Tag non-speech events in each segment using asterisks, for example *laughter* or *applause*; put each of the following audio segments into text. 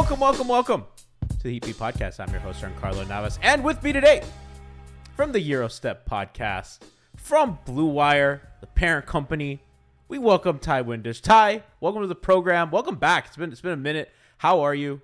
Welcome, welcome, welcome to the Heat Beat Podcast. I'm your host, Carlo Navas, and with me today from the Gyro Step Podcast, from Blue Wire, the parent company, we welcome Ti Windisch. Ti, welcome to the program. Welcome back. It's been it's been a minute. How are you?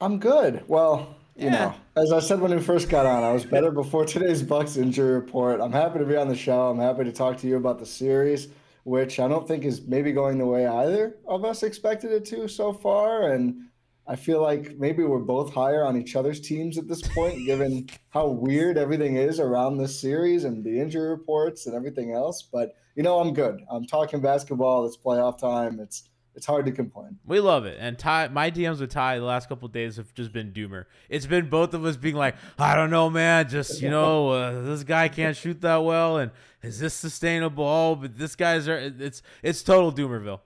I'm good. Well, you Yeah. know, as I said when we first got on, I was better before today's Bucks injury report. I'm happy to be on the show. I'm happy to talk to you about the series, which I don't think is maybe going the way either of us expected it to so far. And I feel like maybe we're both higher on each other's teams at this point, *laughs* given how weird everything is around this series and the injury reports and everything else. But you know, I'm good. I'm talking basketball. It's playoff time. It's it's hard to complain. We love it. And Ti, my DMs with Ti the last couple of days have just been doomer. It's been both of us being like, I don't know, man. Just you know, *laughs* uh, this guy can't shoot that well, and is this sustainable? Oh, but this guy's are. It's it's total doomerville.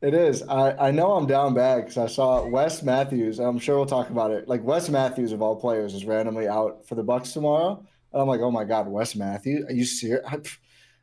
It is. I, I know I'm down bad because I saw Wes Matthews. and I'm sure we'll talk about it. Like Wes Matthews of all players is randomly out for the Bucks tomorrow, and I'm like, oh my god, Wes Matthews? Are you serious? *laughs*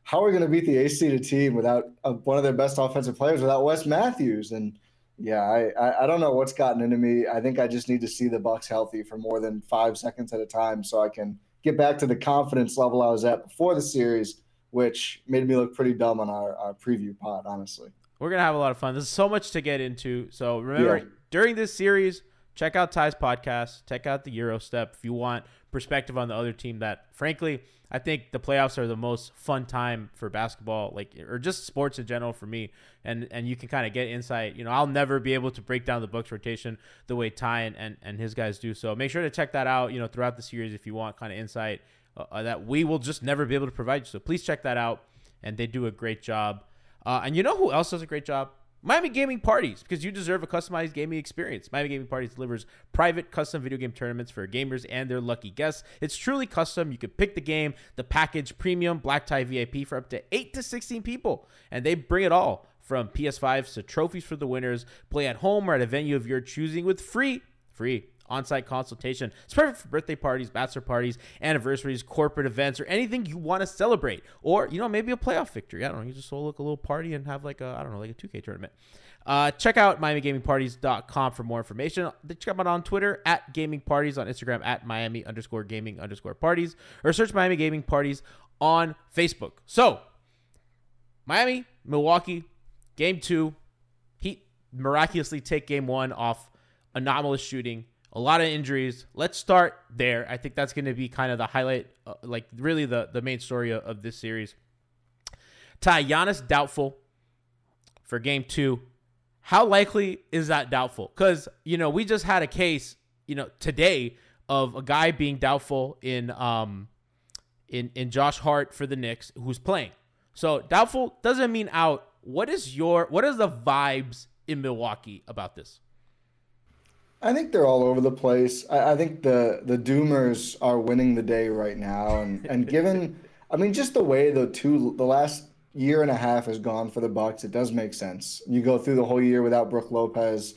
How are we going to beat the AC to team without uh, one of their best offensive players without Wes Matthews? And yeah, I, I I don't know what's gotten into me. I think I just need to see the Bucks healthy for more than five seconds at a time so I can get back to the confidence level I was at before the series, which made me look pretty dumb on our, our preview pod, honestly. We're gonna have a lot of fun. There's so much to get into. So remember, Yeah. during this series, check out Ty's podcast. Check out the Gyro Step if you want perspective on the other team. That frankly, I think the playoffs are the most fun time for basketball, like or just sports in general for me. And and you can kind of get insight. You know, I'll never be able to break down the Bucks rotation the way Ti and, and and his guys do. So make sure to check that out. You know, throughout the series if you want kind of insight uh, uh, that we will just never be able to provide you. So please check that out. And they do a great job. Uh, and you know who else does a great job? Miami Gaming Parties, because you deserve a customized gaming experience. Miami Gaming Parties delivers private custom video game tournaments for gamers and their lucky guests. It's truly custom. You can pick the game, the package, premium, black tie VIP for up to 8 to 16 people. And they bring it all from PS5s to trophies for the winners. Play at home or at a venue of your choosing with free, free on-site consultation. It's perfect for birthday parties, bachelor parties, anniversaries, corporate events, or anything you want to celebrate. Or, you know, maybe a playoff victory. I don't know. You just look a little party and have like a, I don't know, like a 2K tournament. Uh, check out MiamiGamingParties.com for more information. Check them out on Twitter at Gaming Parties, on Instagram at Miami underscore gaming underscore parties, or search Miami Gaming Parties on Facebook. So, Miami, Milwaukee, game two. Heat miraculously take game one off anomalous shooting, a lot of injuries. Let's start there. I think that's going to be kind of the highlight, uh, like really the, the main story of, of this series. Ti Giannis doubtful for game two. How likely is that doubtful? Because, you know, we just had a case, you know, today of a guy being doubtful in um in in Josh Hart for the Knicks who's playing. So doubtful doesn't mean out. What is your what is the vibes in Milwaukee about this? I think they're all over the place. I, I think the the Doomers are winning the day right now, and and given, I mean, just the way the two the last year and a half has gone for the Bucks, it does make sense. You go through the whole year without Brook Lopez,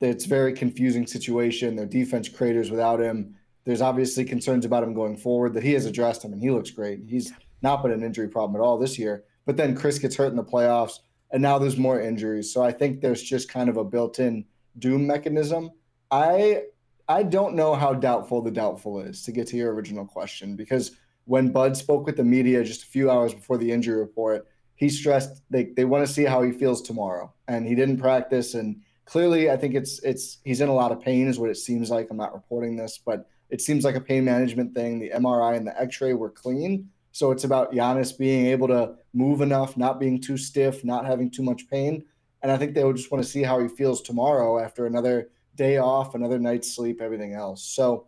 it's a very confusing situation. Their defense craters without him. There's obviously concerns about him going forward that he has addressed him, and he looks great. He's not been an injury problem at all this year. But then Khris gets hurt in the playoffs, and now there's more injuries. So I think there's just kind of a built-in doom mechanism. I I don't know how doubtful the doubtful is to get to your original question because when Bud spoke with the media just a few hours before the injury report, he stressed they, they want to see how he feels tomorrow. And he didn't practice and clearly I think it's it's he's in a lot of pain is what it seems like. I'm not reporting this, but it seems like a pain management thing. The MRI and the X-ray were clean. So it's about Giannis being able to move enough, not being too stiff, not having too much pain. And I think they would just want to see how he feels tomorrow after another day off, another night's sleep, everything else. So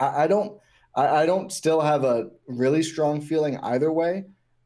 I, I don't I, I don't still have a really strong feeling either way.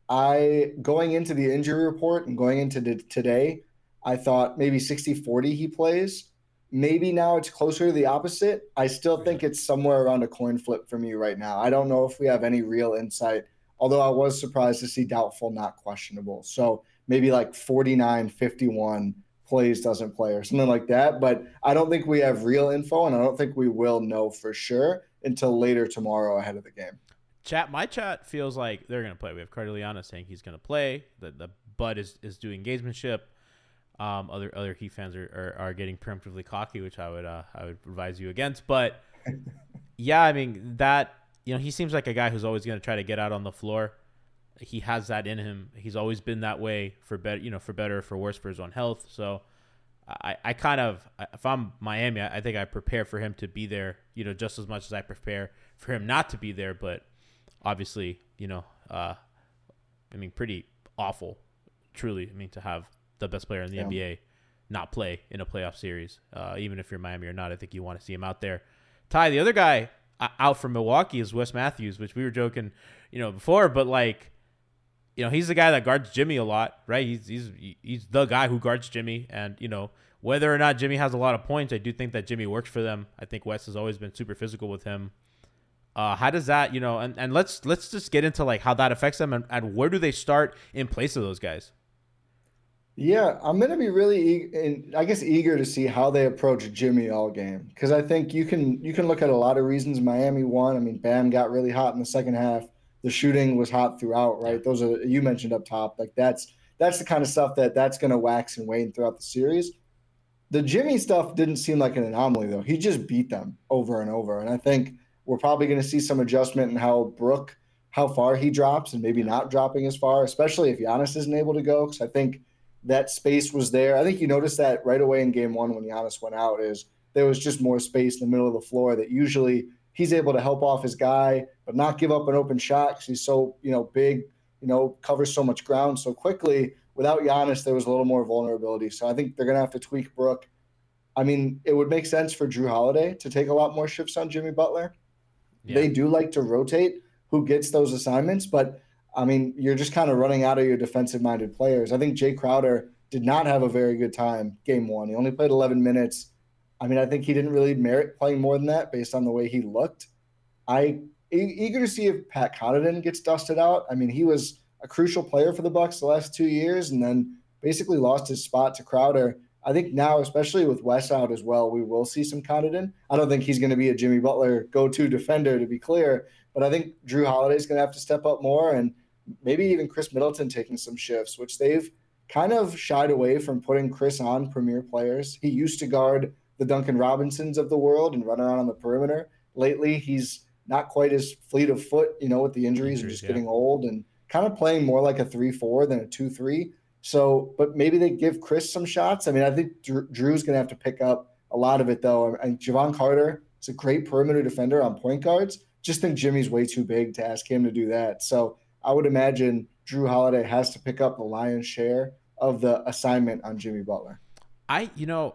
I going into the injury report and going into the, today, I thought maybe 60-40 he plays. Maybe now it's closer to the opposite. I still think it's somewhere around a coin flip for me right now. I don't know if we have any real insight, although I was surprised to see doubtful, not questionable. So maybe like 49 51 plays, doesn't play, or something like that. But I don't think we have real info, and I don't think we will know for sure until later tomorrow ahead of the game. Chat, my chat feels like they're gonna play. We have Cardilliana saying he's gonna play. The the Bud is, is doing gamesmanship. Um, other other Heat fans are, are, are getting preemptively cocky, which I would uh, I would advise you against. But *laughs* yeah, I mean that you know he seems like a guy who's always going to try to get out on the floor. He has that in him. He's always been that way for better, you know, for better for worse for his own health. So I, I kind of if I'm Miami, I, I think I prepare for him to be there, you know, just as much as I prepare for him not to be there. But obviously, you know, uh, I mean, pretty awful, truly. I mean, to have the best player in the Yeah. NBA not play in a playoff series, uh, even if you're Miami or not. I think you want to see him out there. Ti, the other guy uh, out from Milwaukee is Wes Matthews, which we were joking, you know, before, but like, you know, he's the guy that guards Jimmy a lot, right? He's he's he's the guy who guards Jimmy, and you know, whether or not Jimmy has a lot of points, I do think that Jimmy works for them. I think Wes has always been super physical with him. Uh, how does that, you know, and, and let's let's just get into like how that affects them and, and where do they start in place of those guys? Yeah, I'm to be really, I guess, eager to see how they approach Jimmy all game because I think you can you can look at a lot of reasons Miami won. I mean, Bam got really hot in the second half. The shooting was hot throughout, right? Those are you mentioned up top. Like that's that's the kind of stuff that that's going to wax and wane throughout the series. The Jimmy stuff didn't seem like an anomaly though. He just beat them over and over, and I think we're probably going to see some adjustment in how Brook, how far he drops, and maybe not dropping as far, especially if Giannis isn't able to go. Because I think that space was there. I think you noticed that right away in game one when Giannis went out is there was just more space in the middle of the floor that usually he's able to help off his guy, but not give up an open shot because he's so, you know, big, you know, covers so much ground so quickly. Without Giannis, there was a little more vulnerability. So I think they're gonna have to tweak Brook. I mean, it would make sense for Jrue Holiday to take a lot more shifts on Jimmy Butler. They do like to rotate who gets those assignments, but I mean, you're just kind of running out of your defensive minded players. I think Jae Crowder did not have a very good time game one. He only played 11 minutes. I mean, I think he didn't really merit playing more than that based on the way he looked. I eager to see if Pat Connaughton gets dusted out. I mean, he was a crucial player for the Bucks the last two years, and then basically lost his spot to Crowder. I think now, especially with Wes out as well, we will see some Connaughton. I don't think he's going to be a Jimmy Butler go-to defender, to be clear, but I think Jrue Holiday is going to have to step up more, and maybe even Khris Middleton taking some shifts, which they've kind of shied away from putting Khris on premier players. He used to guard the Duncan Robinsons of the world and run around on the perimeter. Lately, he's not quite as fleet of foot, you know, with the injuries, and Injuries, just yeah. getting old and kind of playing more like a 3 4 than a 2 3. So, but maybe they give Khris some shots. I mean, I think Jrue's going to have to pick up a lot of it, though. And Jevon Carter is a great perimeter defender on point guards. Just think Jimmy's way too big to ask him to do that. So I would imagine Jrue Holiday has to pick up the lion's share of the assignment on Jimmy Butler. I, you know,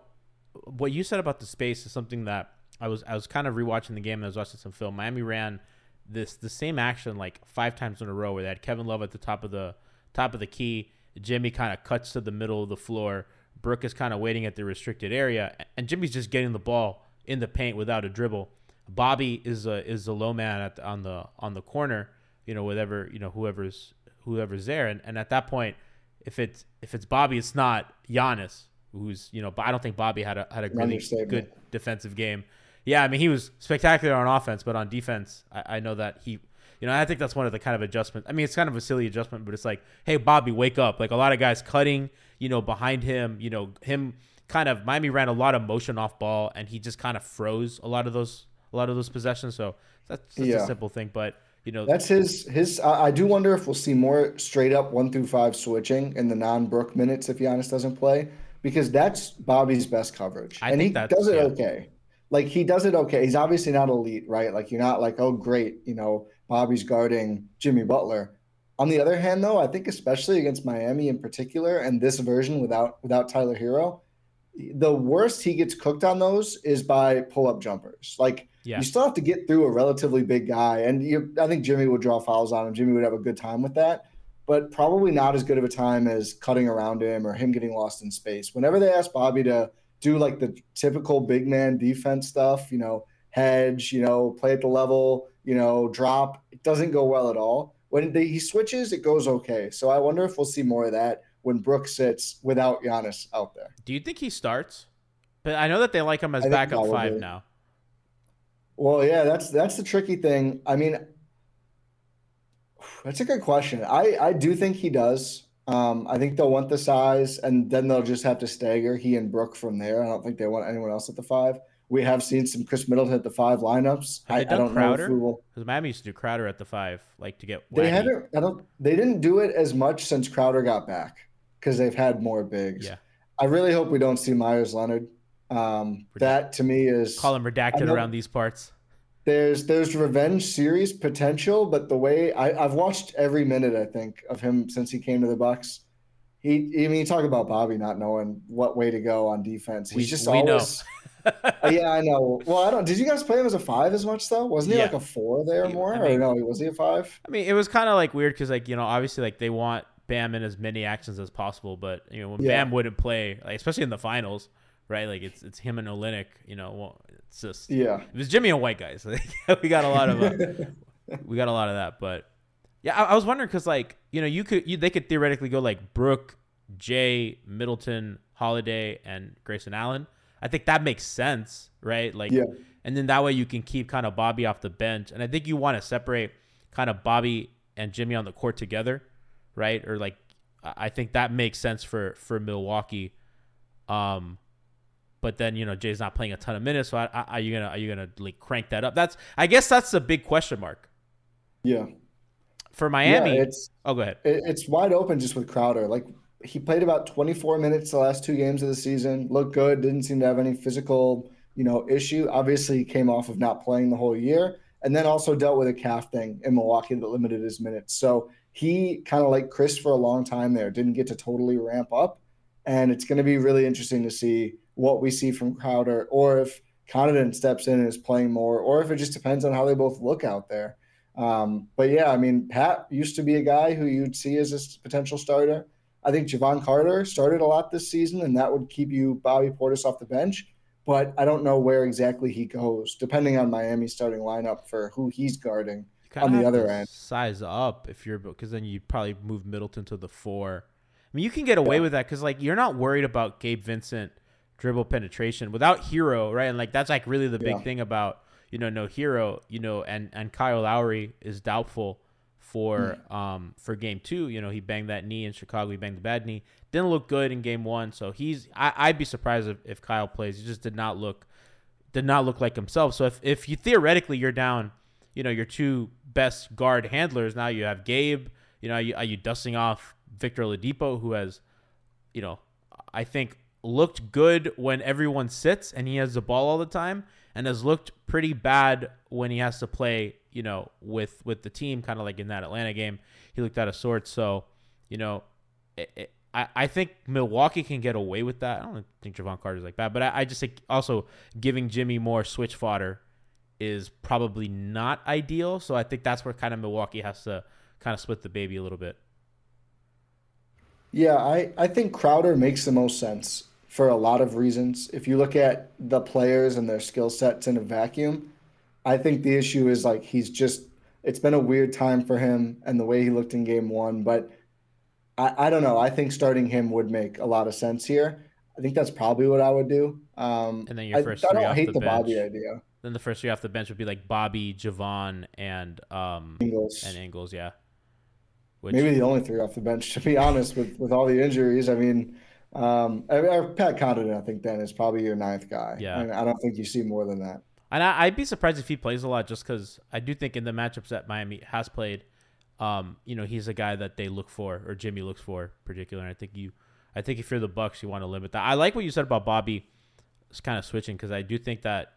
what you said about the space is something that I was I was kind of rewatching the game and I was watching some film. Miami ran this the same action like five times in a row where they had Kevin Love at the top of the top of the key. Jimmy kind of cuts to the middle of the floor. Brook is kind of waiting at the restricted area, and Jimmy's just getting the ball in the paint without a dribble. Bobby is a is the low man at the, on the on the corner, you know, whatever you know whoever's whoever's there, and, and at that point, if it's if it's Bobby, it's not Giannis, who's you know, but I don't think Bobby had a had a really good defensive game. Yeah, I mean he was spectacular on offense, but on defense, I, I know that he, you know, I think that's one of the kind of adjustments. I mean, it's kind of a silly adjustment, but it's like, hey, Bobby, wake up! Like a lot of guys cutting, you know, behind him, you know, him kind of Miami ran a lot of motion off ball, and he just kind of froze a lot of those a lot of those possessions. So that's just Yeah. a simple thing, but you know, That's his his. I, I do wonder if we'll see more straight up one through five switching in the non Brook minutes if Giannis doesn't play, because that's Bobby's best coverage, I and think he that's- does it yeah. okay. Like he does it okay. He's obviously not elite, right? Like you're not like, oh great, you know, Bobby's guarding Jimmy Butler. On the other hand, though, I think especially against Miami in particular, and this version without without Tyler Herro, the worst he gets cooked on those is by pull up jumpers. Like Yeah. you still have to get through a relatively big guy, and you, I think Jimmy would draw fouls on him. Jimmy would have a good time with that, but probably not as good of a time as cutting around him or him getting lost in space. Whenever they ask Bobby to do like the typical big man defense stuff, you know, hedge, you know, play at the level, you know, drop, it doesn't go well at all. When they, he switches, it goes okay. So I wonder if we'll see more of that when Brooks sits without Giannis out there. do you think he starts? But I know that they like him as I backup five now. Well, yeah, that's that's the tricky thing. I mean, that's a good question. I I do think he does. Um, I think they'll want the size, and then they'll just have to stagger he and Brook from there. I don't think they want anyone else at the five. We have seen some Khris Middleton at the five lineups. I, they I don't know Crowder? if we will. Because Miami used to do Crowder at the five, like to get. They Waggy. haven't. I don't. They didn't do it as much since Crowder got back because they've had more bigs. Yeah. I really hope we don't see Meyers Leonard. Um, that to me is call him redacted around these parts. There's there's revenge series potential, but the way I, I've watched every minute I think of him since he came to the Bucks. He, I mean, you talk about Bobby not knowing what way to go on defense. He's We- just we know. always. *laughs* yeah, I know. Well, I don't. Did you guys play him as a five as much though? Wasn't he Yeah. like a four there He- more? I mean- or no, was he a five? I mean, it was kind of like weird because, like, you know, obviously, like they want Bam in as many actions as possible, but you know, when Yeah. Bam wouldn't play, like especially in the finals, right? Like it's it's him and Olynyk. You know, well, it's just Yeah. it was Jimmy and white guys. *laughs* we got a lot of uh, *laughs* we got a lot of that, but yeah, I, I was wondering because like you know you could you, they could theoretically go like Brook, Jae, Middleton, Holiday, and Grayson Allen. I think that makes sense, right? Like, Yeah. and then that way you can keep kind of Bobby off the bench, and I think you want to separate kind of Bobby and Jimmy on the court together, right? Or like, I I think that makes sense for for Milwaukee. Um, but then you know Jae's not playing a ton of minutes, so I, I, are you gonna are you gonna like crank that up? That's I guess that's the big question mark Yeah. for Miami. Yeah, it's oh, go ahead. it, it's wide open just with Crowder. Like he played about 24 minutes the last two games of the season. Looked good. Didn't seem to have any physical, you know, issue. Obviously, he came off of not playing the whole year, and then also dealt with a calf thing in Milwaukee that limited his minutes. So he kind of like Khris for a long time there. Didn't get to totally ramp up, and it's going to be really interesting to see what we see from Crowder, or if Connaughton steps in and is playing more, or if it just depends on how they both look out there. Um, but yeah, I mean, Pat used to be a guy who you'd see as a potential starter. I think Jevon Carter started a lot this season, and that would keep you Bobby Portis off the bench. But I don't know where exactly he goes, depending on Miami's starting lineup for who he's guarding. On the other end. size up if you're because then you probably move Middleton to the four. I mean, you can get away with that because like you're not worried about Gabe Vincent dribble penetration without Herro, right? And like that's like really the big Yeah. thing about you know no Herro, you know, and and Kyle Lowry is doubtful for Hmm. um for game two. You know, he banged that knee in Chicago. He banged the bad knee. Didn't look good in game one, so he's I, I'd be surprised if, if Kyle plays. He just did not look did not look like himself. So if if you theoretically you're down, you know, your two best guard handlers now you have Gabe. You know, are you, are you dusting off Victor Oladipo, who has, you know, I think looked good when everyone sits and he has the ball all the time, and has looked pretty bad when he has to play. You know, with with the team, kind of like in that Atlanta game, he looked out of sorts. So, you know, it, it, I, I think Milwaukee can get away with that. I don't think Jevon Carter's like bad, but I, I just think also giving Jimmy more switch fodder is probably not ideal. So I think that's where kind of Milwaukee has to kind of split the baby a little bit. Yeah, I, I think Crowder makes the most sense for a lot of reasons. If you look at the players and their skill sets in a vacuum, I think the issue is like he's just it's been a weird time for him and the way he looked in game one. But I, I don't know. I think starting him would make a lot of sense here. I think that's probably what I would do. Um, And then your first I three don't off hate the the, Bobby bench. idea. Then the first three off the bench would be like Bobby, Jevon, and um Ingles. and Ingles. Yeah. Which, Maybe the only three off the bench, to be honest, with, with all the injuries. I mean, um, Pat Connaughton, I think, then is probably your ninth guy. Yeah. And I don't think you see more than that. And I, I'd be surprised if he plays a lot, just because I do think in the matchups that Miami has played, um, you know, he's a guy that they look for, or Jimmy looks for, particular. And I think you, I think if you're the Bucks, you want to limit that. I like what you said about Bobby. It's kind of switching because I do think that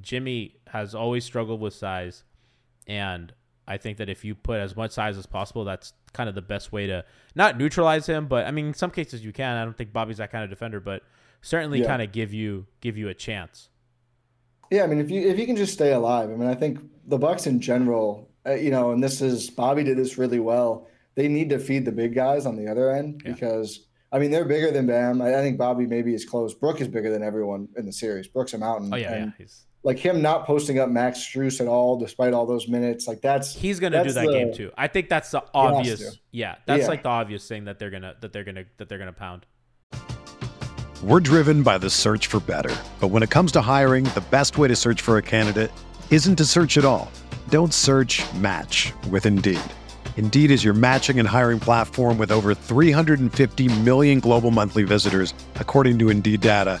Jimmy has always struggled with size, and I think that if you put as much size as possible, that's kind of the best way to not neutralize him, but I mean, in some cases you can. I don't think Bobby's that kind of defender, but certainly Yeah. kind of give you give you a chance. Yeah, I mean, if you if you can just stay alive, I mean, I think the Bucks in general, uh, you know, and this is Bobby did this really well. They need to feed the big guys on the other end Yeah. because I mean they're bigger than Bam. I, I think Bobby maybe is close. Brook is bigger than everyone in the series. Brooks a mountain. Oh yeah, and yeah. He's like him not posting up Max Strus at all, despite all those minutes. Like that's he's gonna do that's that game too. I think that's the obvious. Yeah, that's Yeah. like the obvious thing that they're gonna that they're gonna that they're gonna pound. We're driven by the search for better. But when it comes to hiring, the best way to search for a candidate isn't to search at all. Don't search match with Indeed. Indeed is your matching and hiring platform with over 350 million global monthly visitors, according to Indeed data,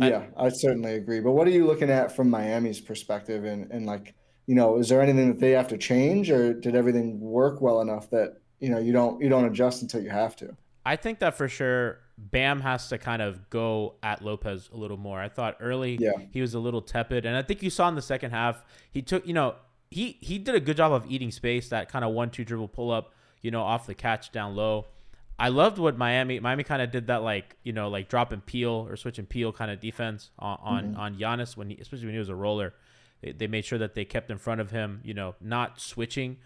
Yeah, I certainly agree. But what are you looking at from Miami's perspective? And, and like, you know, is there anything that they have to change or did everything work well enough that, you know, you don't you don't adjust until you have to? I think that for sure Bam has to kind of go at Lopez a little more. I thought early Yeah. he was a little tepid, and I think you saw in the second half he took you know he he did a good job of eating space that kind of one two dribble pull up you know off the catch down low. I loved what Miami Miami kind of did that like you know like dropping Peel or switching Peel kind of defense on on, on Giannis when he especially when he was a roller. They, they made sure that they kept in front of him, you know, not switching.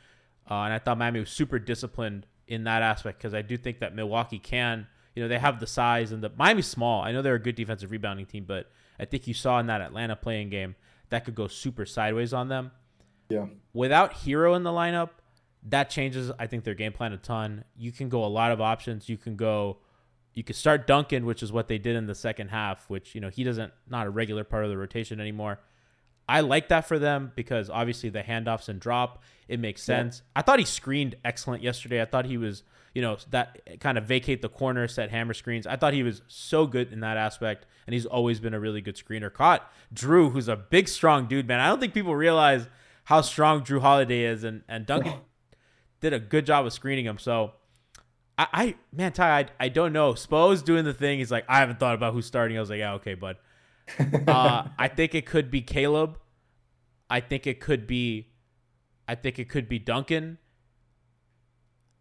Uh, and I thought Miami was super disciplined in that aspect because I do think that Milwaukee can, you know, they have the size and the Miami's small. I know they're a good defensive rebounding team, but I think you saw in that Atlanta playing game that could go super sideways on them. Yeah. Without Herro in the lineup, that changes, I think, their game plan a ton. You can go a lot of options. You can go, you could start Duncan, which is what they did in the second half, which, you know, he doesn't, not a regular part of the rotation anymore. I like that for them because obviously the handoffs and drop, it makes sense. I thought he screened excellent yesterday. I thought he was, you know, that kind of vacate the corner, set hammer screens. I thought he was so good in that aspect, and he's always been a really good screener. Caught Jrue, who's a big, strong dude, man. I don't think people realize how strong Jrue Holiday is, and and Duncan *laughs* did a good job of screening him. So. I, I man, Ti, I, I don't know. Spo's doing the thing. He's like, I haven't thought about who's starting. I was like, yeah, okay, bud. *laughs* uh, I think it could be Caleb. I think it could be, I think it could be Duncan.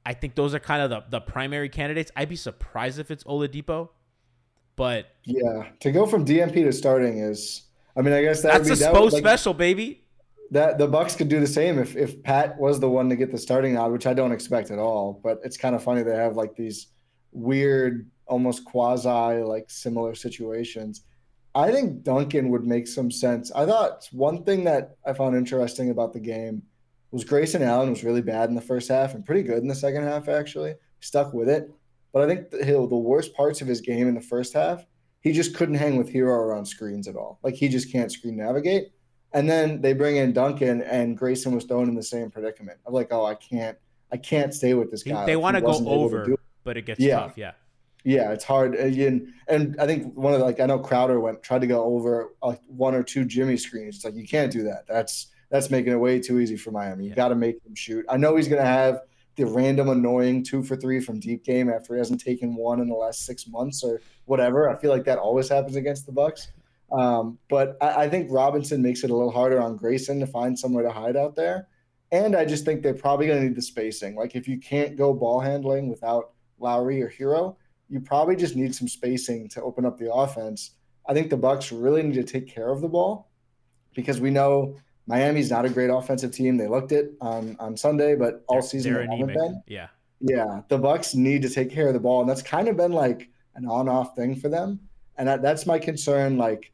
I think those are kind of the, the primary candidates. I'd be surprised if it's Oladipo, but Yeah. To go from DMP to starting is I mean, I guess that that's would a that Spo would, like, special, baby. That the Bucks could do the same if if Pat was the one to get the starting nod, which I don't expect at all. But it's kind of funny they have like these weird, almost quasi like similar situations. I think Duncan would make some sense. I thought one thing that I found interesting about the game was Grayson Allen was really bad in the first half and pretty good in the second half, actually. Stuck with it. But I think the, the worst parts of his game in the first half, he just couldn't hang with Herro around screens at all. Like he just can't screen navigate. And then they bring in Duncan and Grayson was thrown in the same predicament. I'm like, oh, I can't, I can't stay with this guy. They Like, want to go wasn't to over, it. but it gets Yeah. tough. Yeah. Yeah, it's hard. And, and I think one of the, like I know Crowder went tried to go over like one or two Jimmy screens. It's like you can't do that. That's that's making it way too easy for Miami. You Yeah. got to make him shoot. I know he's gonna have the random annoying two for three from deep game after he hasn't taken one in the last six months or whatever. I feel like that always happens against the Bucks. Um, but I, I think Robinson makes it a little harder on Grayson to find somewhere to hide out there. And I just think they're probably going to need the spacing. Like if you can't go ball handling without Lowry or Herro, you probably just need some spacing to open up the offense. I think the Bucks really need to take care of the ball because we know Miami's not a great offensive team. They looked it on on Sunday, but all They're- season they're they haven't been. Yeah. Yeah, the Bucks need to take care of the ball, and that's kind of been like an on-off thing for them. And that, that's my concern. Like,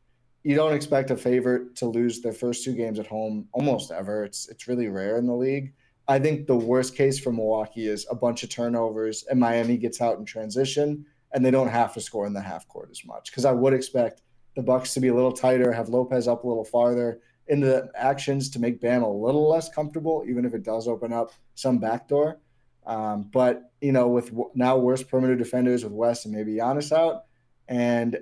you don't expect a favorite to lose their first two games at home almost ever. It's it's really rare in the league. I think the worst case for Milwaukee is a bunch of turnovers, and Miami gets out in transition, and they don't have to score in the half court as much. Because I would expect the Bucks to be a little tighter, have Lopez up a little farther in the actions to make Bam a little less comfortable, even if it does open up some backdoor. Um, but you know, with w- now worst perimeter defenders with West and maybe Giannis out, and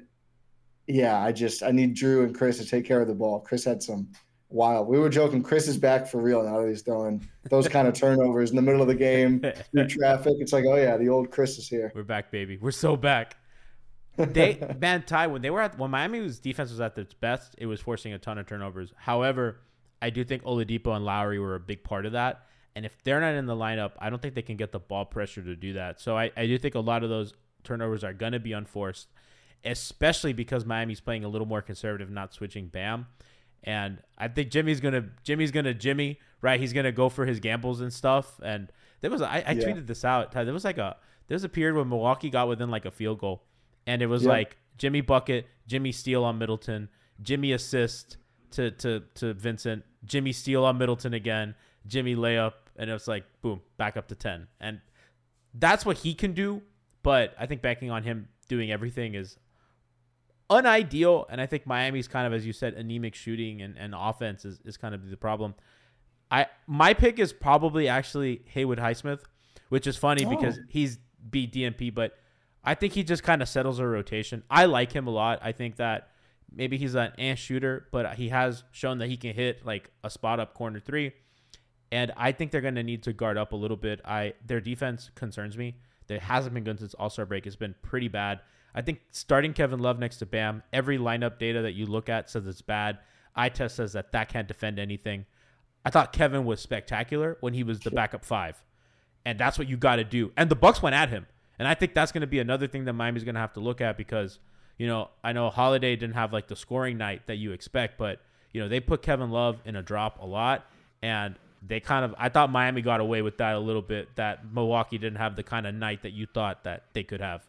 yeah, I just I need Jrue and Khris to take care of the ball. Khris had some wild. We were joking. Khris is back for real now that he's throwing those kind of *laughs* turnovers in the middle of the game through *laughs* traffic. It's like, oh yeah, the old Khris is here. We're back, baby. We're so back. They *laughs* man, Ti, when they were at when Miami's defense was at its best, it was forcing a ton of turnovers. However, I do think Oladipo and Lowry were a big part of that. And if they're not in the lineup, I don't think they can get the ball pressure to do that. So I, I do think a lot of those turnovers are gonna be unforced, especially because Miami's playing a little more conservative, not switching Bam. And I think Jimmy's gonna Jimmy's gonna Jimmy, right? He's gonna go for his gambles and stuff. And there was I, I Yeah. tweeted this out. There was like a there was a period when Milwaukee got within like a field goal, and it was Yeah. like Jimmy bucket, Jimmy steal on Middleton, Jimmy assist to to to Vincent, Jimmy steal on Middleton again, Jimmy layup, and it was like boom, back up to ten. And that's what he can do, but I think banking on him doing everything is unideal. And I think Miami's kind of, as you said, anemic shooting and, and offense is, is kind of the problem. I my pick is probably actually Haywood Highsmith, which is funny because oh. he's beat DMP, but I think he just kind of settles a rotation. I like him a lot. I think that maybe he's an ant shooter, but he has shown that he can hit like a spot up corner three. And I think they're going to need to guard up a little bit. I their defense concerns me. That hasn't been good since All Star break. It's been pretty bad. I think starting Kevin Love next to Bam, every lineup data that you look at says it's bad. Eye test says that that can't defend anything. I thought Kevin was spectacular when he was the backup five, and that's what you got to do. And the Bucks went at him, and I think that's going to be another thing that Miami's going to have to look at because you know I know Holiday didn't have like the scoring night that you expect, but you know they put Kevin Love in a drop a lot, and they kind of I thought Miami got away with that a little bit. That Milwaukee didn't have the kind of night that you thought that they could have.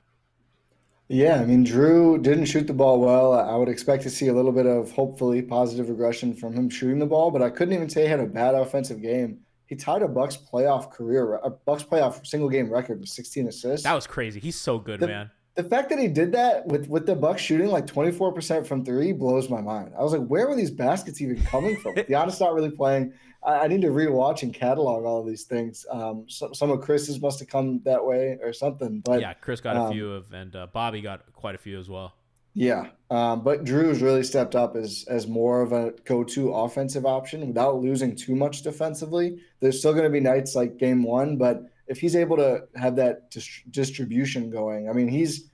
Yeah, I mean, Jrue didn't shoot the ball well. I would expect to see a little bit of hopefully positive regression from him shooting the ball, but I couldn't even say he had a bad offensive game. He tied a Bucks playoff career, a Bucks playoff single game record with 16 assists. That was crazy. He's so good, The- man. the fact that he did that with with the Bucks shooting like 24% from three blows my mind. I was like, where were these baskets even coming from? *laughs* Giannis not really playing. I, I need to rewatch and catalog all of these things. Um, some, some of Khris's must have come that way or something. But yeah, Khris got a um, few of, and uh, Bobby got quite a few as well. Yeah, um, but Jrue's really stepped up as as more of a go-to offensive option without losing too much defensively. There's still going to be nights like Game One, but if he's able to have that dis- distribution going, I mean, he's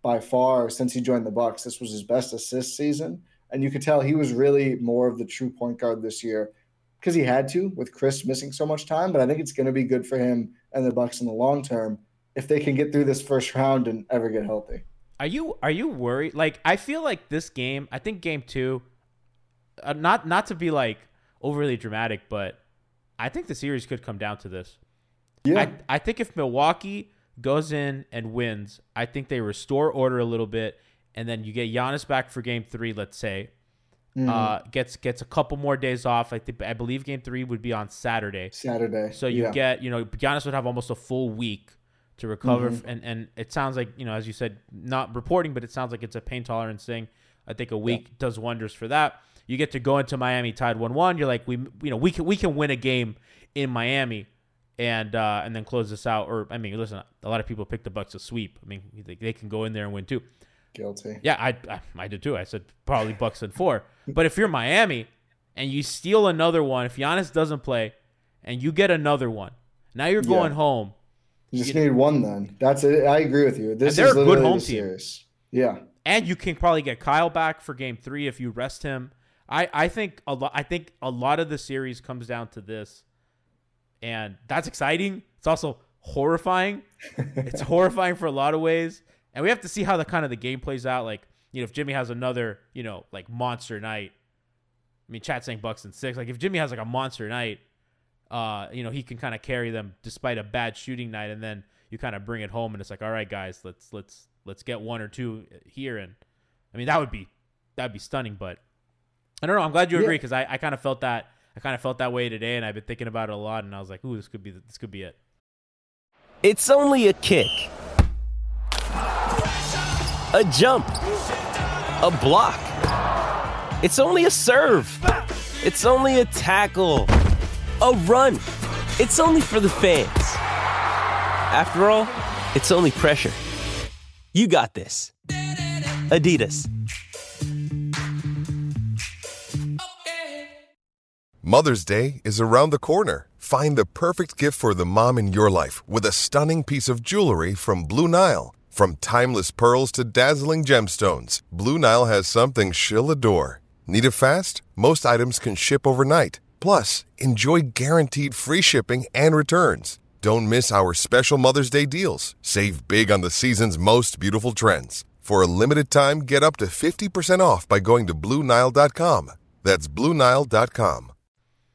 by far since he joined the Bucks, this was his best assist season, and you could tell he was really more of the true point guard this year because he had to with Khris missing so much time. But I think it's going to be good for him and the Bucks in the long term if they can get through this first round and ever get healthy. Are you are you worried? Like I feel like this game. I think game two. Uh, not not to be like overly dramatic, but I think the series could come down to this. Yeah. I, I think if Milwaukee goes in and wins, I think they restore order a little bit, and then you get Giannis back for Game Three. Let's say, Mm-hmm. uh, gets gets a couple more days off. I think I believe Game Three would be on Saturday. Saturday. So you yeah. get, you know, Giannis would have almost a full week to recover, Mm-hmm. and and it sounds like, you know, as you said, not reporting, but it sounds like it's a pain tolerance thing. I think a week does wonders for that. You get to go into Miami tied one one. You're like, we, you know, we can we can win a game in Miami, and uh, and then close this out. Or I mean, listen, a lot of people pick the Bucks to sweep. I mean, they, they can go in there and win too. Guilty. Yeah, I, I I did too. I said probably Bucks in four. But if you're Miami and you steal another one, if Giannis doesn't play, and you get another one, now you're going Yeah. home. You just need one then. That's it. I agree with you. This they're is a good home team. series. Yeah. and you can probably get Kyle back for game three if you rest him. I, I think a lot I think a lot of the series comes down to this. And that's exciting. It's also horrifying. *laughs* it's horrifying for a lot of ways. And we have to see how the kind of the game plays out. Like, you know, if Jimmy has another, you know, like monster night. I mean, chat saying Bucks and six. Like if Jimmy has like a monster night, uh, you know, he can kind of carry them despite a bad shooting night, and then you kind of bring it home, and it's like, all right, guys, let's let's let's get one or two here, and I mean that would be that'd be stunning. But I don't know. I'm glad you agree because I, I kind of felt that I kind of felt that way today, and I've been thinking about it a lot, and I was like, ooh, this could be the- this could be it. It's only a kick, a jump, a block. It's only a serve. It's only a tackle, a run. It's only for the fans. After all, it's only pressure. You got this. Adidas. Mother's Day is around the corner. Find the perfect gift for the mom in your life with a stunning piece of jewelry from Blue Nile. From timeless pearls to dazzling gemstones, Blue Nile has something she'll adore. Need it fast? Most items can ship overnight. Plus, enjoy guaranteed free shipping and returns. Don't miss our special Mother's Day deals. Save big on the season's most beautiful trends. For a limited time, get up to 50% off by going to BlueNile.com. That's BlueNile.com.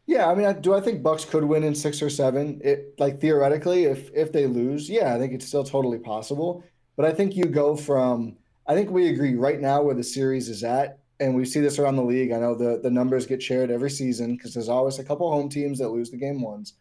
Yeah, I mean, do I think Bucks could win in six or seven? It like theoretically, if if they lose, yeah, I think it's still totally possible. But I think you go from I think we agree right now where the series is at, and we see this around the league. I know the the numbers get shared every season because there's always a couple home teams that lose the game ones,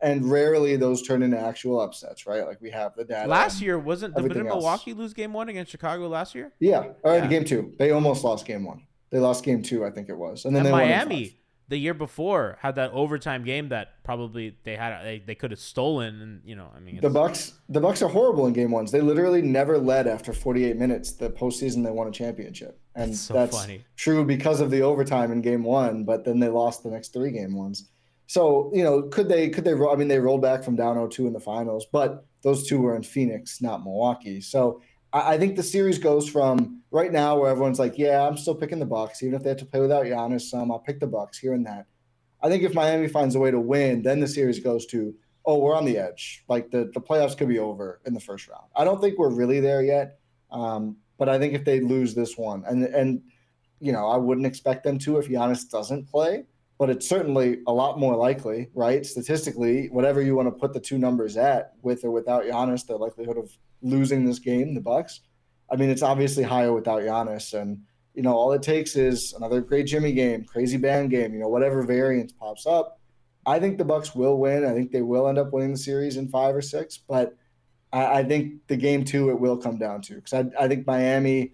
and rarely those turn into actual upsets, right? Like we have the data. Last year wasn't didn't everything else. Milwaukee lose game one against Chicago last year? Yeah, or Yeah. game two. They almost lost game one. They lost game two, I think it was, and then and they won in Miami five. The year before had that overtime game that probably they had they, they could have stolen and you know I mean The Bucks, the Bucks are horrible in game ones. They literally never led after 48 minutes. The postseason, they won a championship, and That's that's, so funny. true because of the overtime in game one. But then they lost the next three game ones. So you know, could they? Could they? I mean, they rolled back from down 0-2 in the finals, but those two were in Phoenix, not Milwaukee. So I, I think the series goes from right now where everyone's like, "Yeah, I'm still picking the Bucks, even if they have to play without Giannis. Some I'll pick the Bucks here and that." I think if Miami finds a way to win, then the series goes to, oh, we're on the edge. Like the, the playoffs could be over in the first round. I don't think we're really there yet. Um, but I think if they lose this one, and and you know, I wouldn't expect them to if Giannis doesn't play, but it's certainly a lot more likely, right? Statistically, whatever you want to put the two numbers at, with or without Giannis, the likelihood of losing this game, the Bucks. I mean, it's obviously higher without Giannis, and you know, all it takes is another great Jimmy game, crazy Bam game, you know, whatever variance pops up. I think the Bucks will win. I think they will end up winning the series in five or six, but I, I think the game two it will come down to because I, I think Miami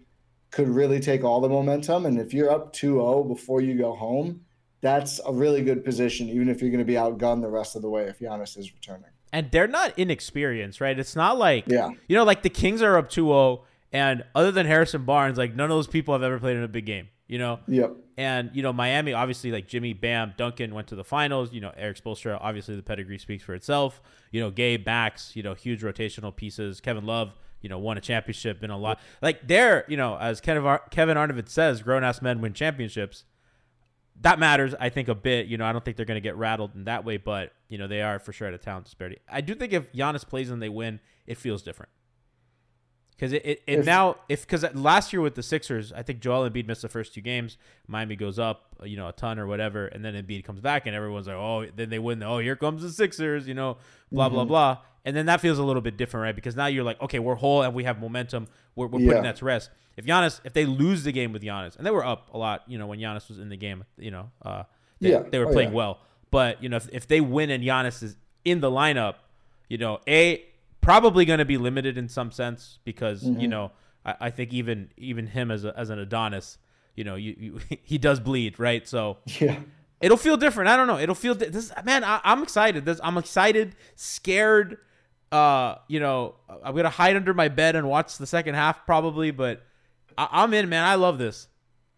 could really take all the momentum, and if you're up 2-0 before you go home, that's a really good position, even if you're going to be outgunned the rest of the way if Giannis is returning. And they're not inexperienced, right? It's not like Yeah. you know, like the Kings are up 2-0 and other than Harrison Barnes, like none of those people have ever played in a big game, you know? Yep. And you know, Miami obviously like Jimmy Bam Duncan went to the finals. You know, Erik Spoelstra, obviously the pedigree speaks for itself. You know, Gabe Max, you know, huge rotational pieces. Kevin Love, you know, won a championship in a lot. Like they're, you know, as Kevin Ar- Kevin Arnovitz says, grown ass men win championships. That matters, I think, a bit. You know, I don't think they're going to get rattled in that way, but you know, they are for sure at a talent disparity. I do think if Giannis plays and they win, it feels different Because it, it, it now if because last year with the Sixers, I think Joel Embiid missed the first two games. Miami goes up, you know, a ton or whatever, and then Embiid comes back, and everyone's like, oh, then they win. Oh, here comes the Sixers, you know, blah blah Mhm. blah. And then that feels a little bit different, right? Because now you're like, okay, we're whole and we have momentum. We're, we're Yeah. putting that to rest. If Giannis, if they lose the game with Giannis, and they were up a lot, you know, when Giannis was in the game, you know, uh, they, Yeah. they were Oh, playing yeah. well. But you know, if, if they win and Giannis is in the lineup, you know, a probably going to be limited in some sense because you Mhm. know I, I think even even him as a, as an Adonis, you know, you, you *laughs* he does bleed, right? So Yeah. it'll feel different. I don't know. It'll feel di- this man. I, I'm excited. This I'm excited, scared. Uh, you know, I'm gonna hide under my bed and watch the second half probably, but I, I'm in, man. I love this.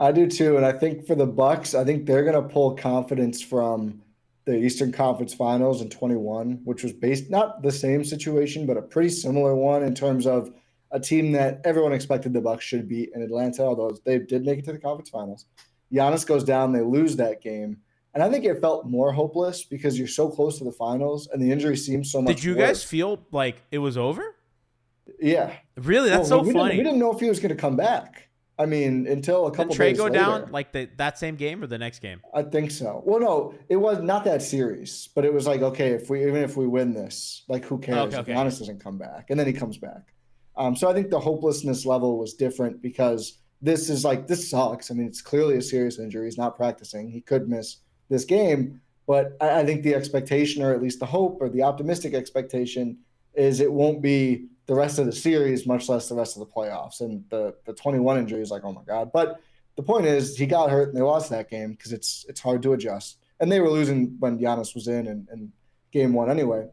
I do too, and I think for the Bucks, I think they're gonna pull confidence from the Eastern Conference Finals in 21, which was based not the same situation, but a pretty similar one in terms of a team that everyone expected the Bucks should beat in Atlanta, although they did make it to the conference finals. Giannis goes down, they lose that game. And I think it felt more hopeless because you're so close to the finals and the injury seems so much Did you worse. guys feel like it was over? Yeah. Really? That's Well, so we funny. Didn't, we didn't know if he was going to come back. I mean, until a couple. Did Trey go later. down like the, that same game or the next game? I think so. Well, no, it was not that series, but it was like, okay, if we even if we win this, like who cares Okay, if okay. Giannis doesn't come back, and then he comes back. Um, so I think the hopelessness level was different because this is like this sucks. I mean, it's clearly a serious injury. He's not practicing. He could miss this game, but I, I think the expectation, or at least the hope, or the optimistic expectation, is it won't be the rest of the series, much less the rest of the playoffs. And the the 21 injury is like, oh my god. But the point is, he got hurt and they lost that game because it's it's hard to adjust. And they were losing when Giannis was in and, and game one anyway.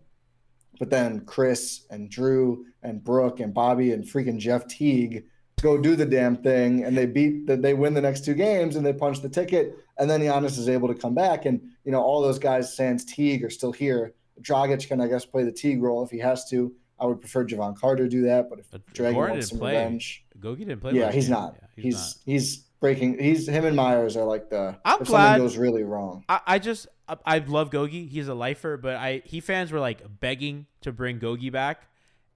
But then Khris and Jrue and Brook and Bobby and freaking Jeff Teague go do the damn thing and they beat that they win the next two games and they punch the ticket and then Giannis is able to come back and you know all those guys sans Teague are still here. Dragic can I guess play the Teague role if he has to. I would prefer Jevon Carter do that, but if Dragon Gordon wants some play. revenge, Gogi didn't play. yeah, he's game. not. Yeah, he's he's, breaking. He's him and Meyers are like the. I'm if glad- something goes really wrong. I, I just I, I love Gogi. He's a lifer, but I he fans were like begging to bring Gogi back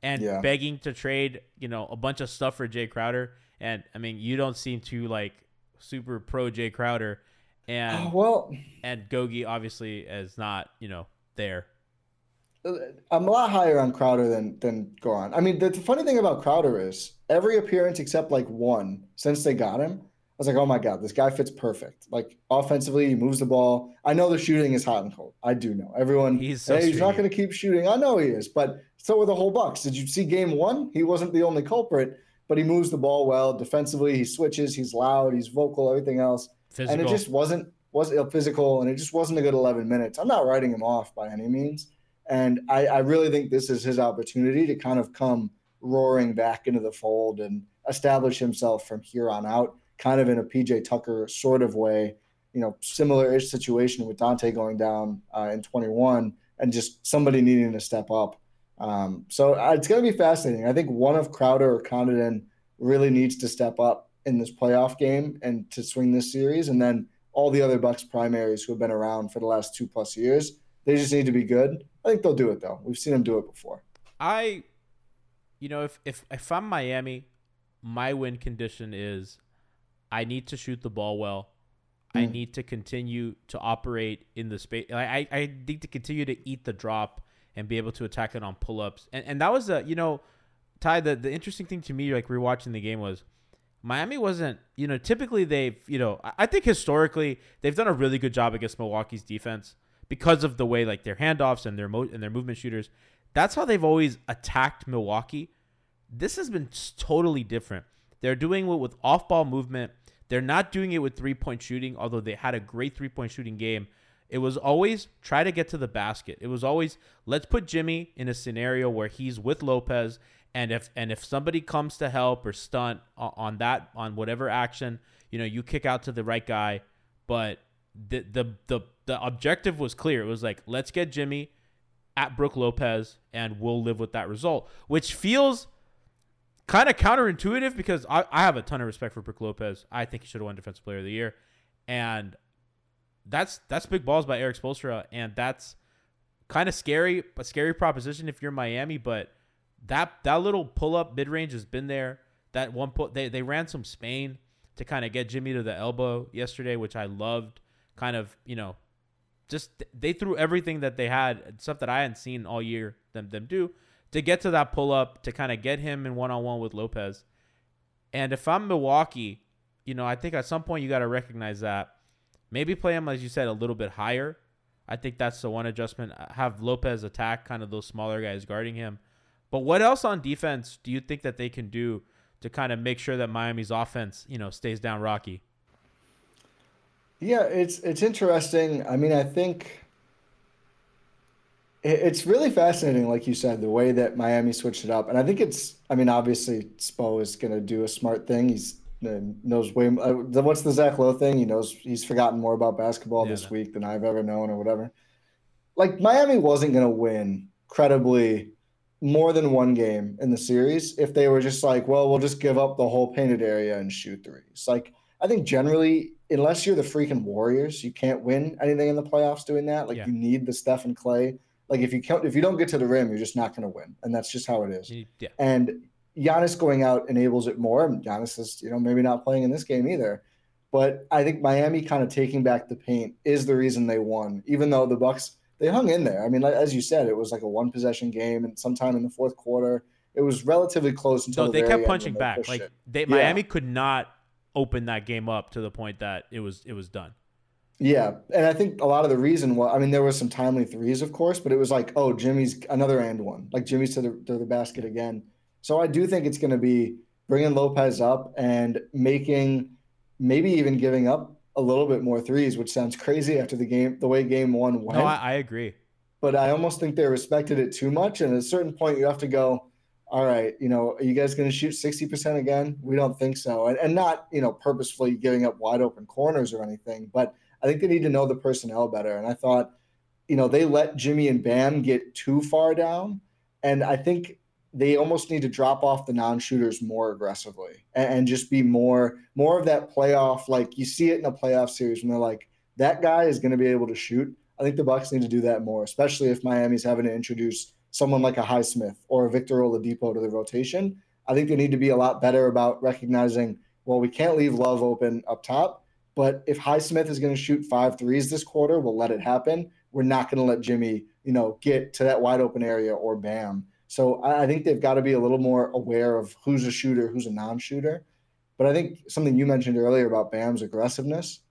and Yeah. begging to trade, you know, a bunch of stuff for Jae Crowder. And I mean, you don't seem to like super pro Jae Crowder, and Oh, well, and Gogi obviously is not, you know, there. I'm a lot higher on Crowder than than Goran. I mean, the, the funny thing about Crowder is every appearance except like one since they got him, I was like, oh my god, this guy fits perfect. Like offensively, he moves the ball. I know the shooting is hot and cold. I do know. Everyone, He's so hey, he's not going to keep shooting. I know he is, but so were the whole Bucks. Did you see Game One? He wasn't the only culprit, but he moves the ball well defensively. He switches. He's loud. He's vocal. Everything else. Physical. and it just wasn't was physical and it just wasn't a good 11 minutes i'm not writing him off by any means and I, I really think this is his opportunity to kind of come roaring back into the fold and establish himself from here on out kind of in a pj tucker sort of way you know similar-ish situation with Donte going down uh, in 21 and just somebody needing to step up um, so uh, it's going to be fascinating i think one of crowder or Connaughton really needs to step up in this playoff game and to swing this series. And then all the other Bucks primaries who have been around for the last two plus years, they just need to be good. I think they'll do it though. We've seen them do it before. I, you know, if if if I'm Miami, my win condition is, I need to shoot the ball well. I Mm. need to continue to operate in the space. I, I I need to continue to eat the drop and be able to attack it on pull ups. And and that was a you know, Ti. The the interesting thing to me, like rewatching the game, was Miami wasn't. You know, typically they've you know I- I think historically they've done a really good job against Milwaukee's defense because of the way like their handoffs and their mo- and their movement shooters. That's how they've always attacked Milwaukee. This has been totally different. They're doing it with off ball movement. They're not doing it with three point shooting, although they had a great three point shooting game. It was always try to get to the basket. It was always let's put Jimmy in a scenario where he's with Lopez, and if and if somebody comes to help or stunt on that on whatever action, you know, you kick out to the right guy. But the the the the objective was clear. It was like let's get Jimmy at Brook Lopez, and we'll live with that result, which feels kind of counterintuitive because I, I have a ton of respect for Brook Lopez. I think he should have won Defensive Player of the Year, and that's that's big balls by Erik Spoelstra, and that's kind of scary, a scary proposition if you're Miami. But that that little pull up mid range has been there. That one pull they they ran some Spain to kind of get Jimmy to the elbow yesterday, which I loved. Kind of you know, just they threw everything that they had, stuff that I hadn't seen all year them them do to get to that pull up to kind of get him in one on one with Lopez. And if I'm Milwaukee, you know, I think at some point you got to recognize that. Maybe play him, as you said, a little bit higher. I think that's the one adjustment. Uh, have Lopez attack kind of those smaller guys guarding him. But what else on defense do you think that they can do to kind of make sure that Miami's offense, you know, stays down rocky? Yeah, it's it's interesting. I mean, I think it- it's really fascinating, like you said, the way that Miami switched it up. And I think it's, I mean, obviously Spo is going to do a smart thing. He's uh, knows way. Uh, the- what's the Zach Lowe thing? He knows he's forgotten more about basketball Yeah, this week than I've ever known, or whatever. Like Miami wasn't going to win credibly more than one game in the series if they were just like, well, we'll just give up the whole painted area and shoot threes. Like I think generally, unless you're the freaking Warriors, you can't win anything in the playoffs doing that. Like Yeah. you need the Steph and Clay. Like if you count, if you don't get to the rim, you're just not going to win, and that's just how it is. Yeah. And Giannis going out enables it more. And Giannis is, you know, maybe not playing in this game either. But I think Miami kind of taking back the paint is the reason they won, even though the Bucks they hung in there. I mean, like, as you said, it was like a one possession game, and sometime in the fourth quarter, it was relatively close until No, the they kept punching back. Like they Yeah. Miami could not open that game up to the point that it was it was done. Yeah, and I think a lot of the reason why I mean there was some timely threes, of course, but it was like, oh, Jimmy's another and one, like Jimmy's to the to the basket again. So I do think it's going to be bringing Lopez up and making maybe even giving up a little bit more threes, which sounds crazy after the game, the way game one went. No, I, I agree. but I almost think they respected it too much. And at a certain point, you have to go, all right, you know, are you guys going to shoot 60% again? We don't think so. And, and not, you know, purposefully giving up wide open corners or anything, but I think they need to know the personnel better. And I thought, you know, they let Jimmy and Bam get too far down. And I think they almost need to drop off the non-shooters more aggressively and, and just be more more of that playoff like you see it in a playoff series when they're like that guy is going to be able to shoot I think the Bucks need to do that more, especially if Miami's having to introduce someone like a Highsmith or a Victor Oladipo to the rotation. I think they need to be a lot better about recognizing, well, we can't leave Love open up top, but if Highsmith is going to shoot five threes this quarter, we'll let it happen. We're not going to let Jimmy, you know, get to that wide open area or Bam. So I, I think they've got to be a little more aware of who's a shooter, who's a non-shooter. But I think something you mentioned earlier about Bam's aggressiveness,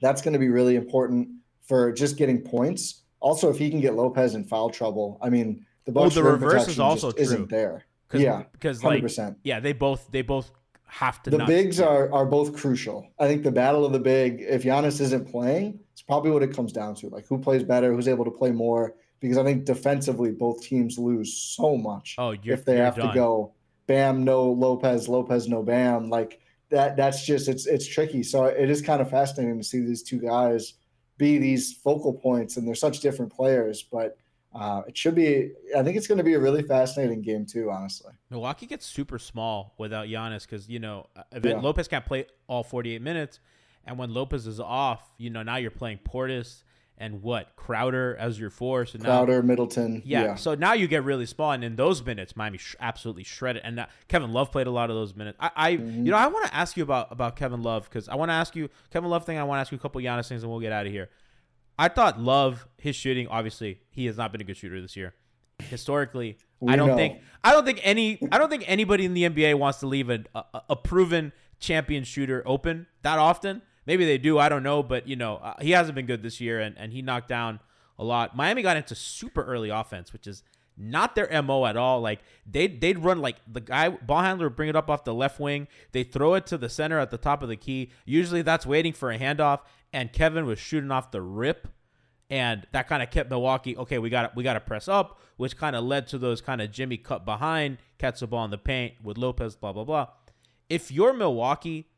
that's going to be really important for just getting points. Also, if he can get Lopez in foul trouble, I mean, the Well, Bucks the reverse is also just isn't there. Yeah, because hundred like percent. yeah, they both they both have to The bigs are are both crucial. I think the battle of the big. If Giannis isn't playing, it's probably what it comes down to. Like who plays better, who's able to play more. Because I think defensively, both teams lose so much Oh, you're, if they have done. to go Bam, no Lopez, Lopez, no Bam. Like that. That's just it's it's tricky. So it is kind of fascinating to see these two guys be these focal points, and they're such different players. But uh, it should be. I think it's going to be a really fascinating game too. Honestly. Milwaukee gets super small without Giannis because you know uh, Yeah. Lopez can't play all 48 minutes, and when Lopez is off, you know now you're playing Portis and what Crowder as your force, and now Crowder, Middleton. Yeah, yeah. So now you get really small, and in those minutes, Miami sh- absolutely shredded. And uh, Kevin Love played a lot of those minutes. I, I Mm-hmm. you know, I want to ask you about about Kevin Love because I want to ask you Kevin Love thing. I want to ask you a couple Giannis things, and we'll get out of here. I thought Love, his shooting, obviously, he has not been a good shooter this year. Historically, I don't know. think I don't think any I don't think anybody in the NBA wants to leave a, a, a proven champion shooter open that often. Maybe they do, I don't know, but you know, uh, he hasn't been good this year, and, and he knocked down a lot. Miami got into super early offense, which is not their mo at all. Like they they'd run like the guy ball handler would bring it up off the left wing, they throw it to the center at the top of the key. Usually that's waiting for a handoff, and Kevin was shooting off the rip and that kind of kept Milwaukee. Okay, we got we got to press up, which kind of led to those kind of Jimmy cut behind, catch the ball in the paint with Lopez, blah blah blah. If you're Milwaukee,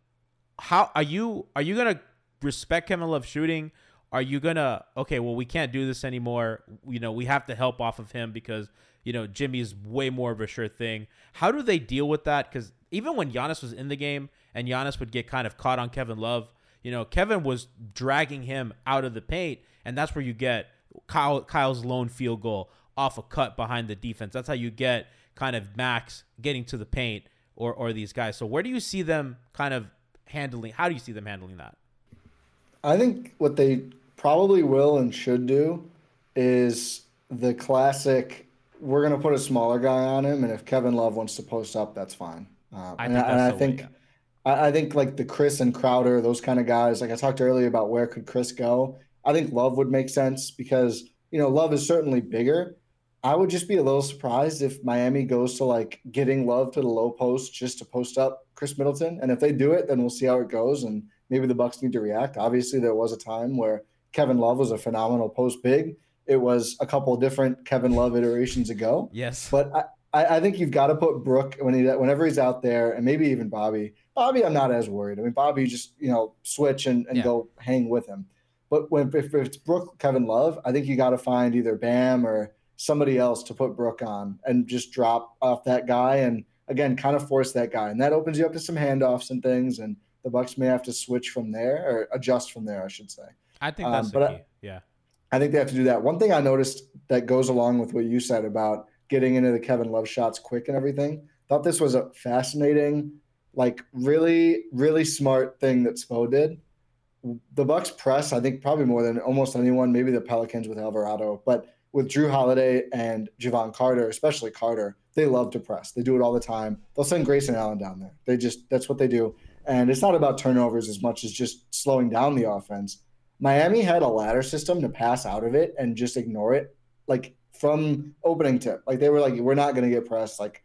how are you? Are you gonna respect Kevin Love shooting? Are you gonna okay? Well, we can't do this anymore. You know, we have to help off of him because you know Jimmy's way more of a sure thing. How do they deal with that? Because even when Giannis was in the game and Giannis would get kind of caught on Kevin Love, you know, Kevin was dragging him out of the paint, and that's where you get Kyle Kyle's lone field goal off a cut behind the defense. That's how you get kind of Max getting to the paint or or these guys. So where do you see them kind of handling? How do you see them handling that? I think what they probably will and should do is the classic. We're gonna put a smaller guy on him, and if Kevin Love wants to post up, that's fine. Uh, I and think I, and I the way, think, I, I think like the Khris and Crowder, those kind of guys. Like I talked earlier about where could Khris go. I think Love would make sense because you know Love is certainly bigger. I would just be a little surprised if Miami goes to like getting Love to the low post just to post up Khris Middleton. And if they do it, then we'll see how it goes. And maybe the Bucks need to react. Obviously, there was a time where Kevin Love was a phenomenal post big. It was a couple of different Kevin Love iterations ago. Yes. But I, I, I think you've got to put Brook when he whenever he's out there, and maybe even Bobby. Bobby, I'm not as worried. I mean, Bobby just you know switch and, and Yeah. go hang with him. But when if, if it's Brook, Kevin Love, I think you got to find either Bam or somebody else to put Brook on and just drop off that guy and again kind of force that guy, and that opens you up to some handoffs and things. And the Bucks may have to switch from there or adjust from there, I should say. I think Um, that's the but. I- yeah. I think they have to do that. One thing I noticed that goes along with what you said about getting into the Kevin Love shots quick and everything. Thought this was a fascinating, like really, really smart thing that Spo did. The Bucks press, I think, probably more than almost anyone. Maybe the Pelicans with Alvarado, but with Jrue Holiday and Jevon Carter, especially Carter, they love to press. They do it all the time. They'll send Grayson Allen down there. They just that's what they do. And it's not about turnovers as much as just slowing down the offense. Miami had a ladder system to pass out of it and just ignore it, like from opening tip. Like they were like, we're not going to get pressed. Like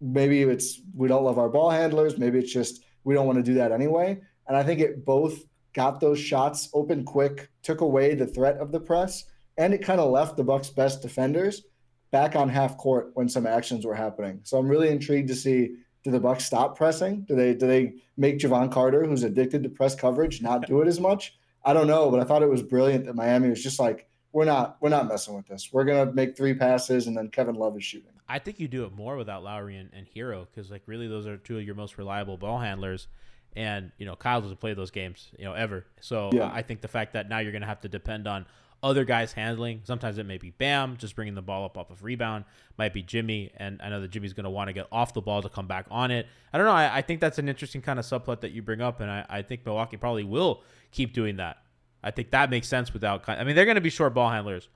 maybe it's we don't love our ball handlers. Maybe it's just we don't want to do that anyway. And I think it both got those shots open quick, took away the threat of the press, and it kind of left the Bucks' best defenders back on half court when some actions were happening. So I'm really intrigued to see do the Bucks stop pressing? Do they do they make Jevon Carter, who's addicted to press coverage, not do it as much? I don't know, but I thought it was brilliant that Miami was just like, we're not we're not messing with this. We're gonna make three passes and then Kevin Love is shooting. I think you do it more without Lowry and, and Herro because like really those are two of your most reliable ball handlers, and you know Kyle doesn't play those games you know ever. So Yeah. I think the fact that now you're gonna have to depend on other guys handling. Sometimes it may be Bam just bringing the ball up off of rebound. Might be Jimmy, and I know that Jimmy's gonna want to get off the ball to come back on it. I don't know. I, I think that's an interesting kind of subplot that you bring up, and I, I think Milwaukee probably will keep doing that. I think that makes sense without. I mean, they're going to be short ball handlers,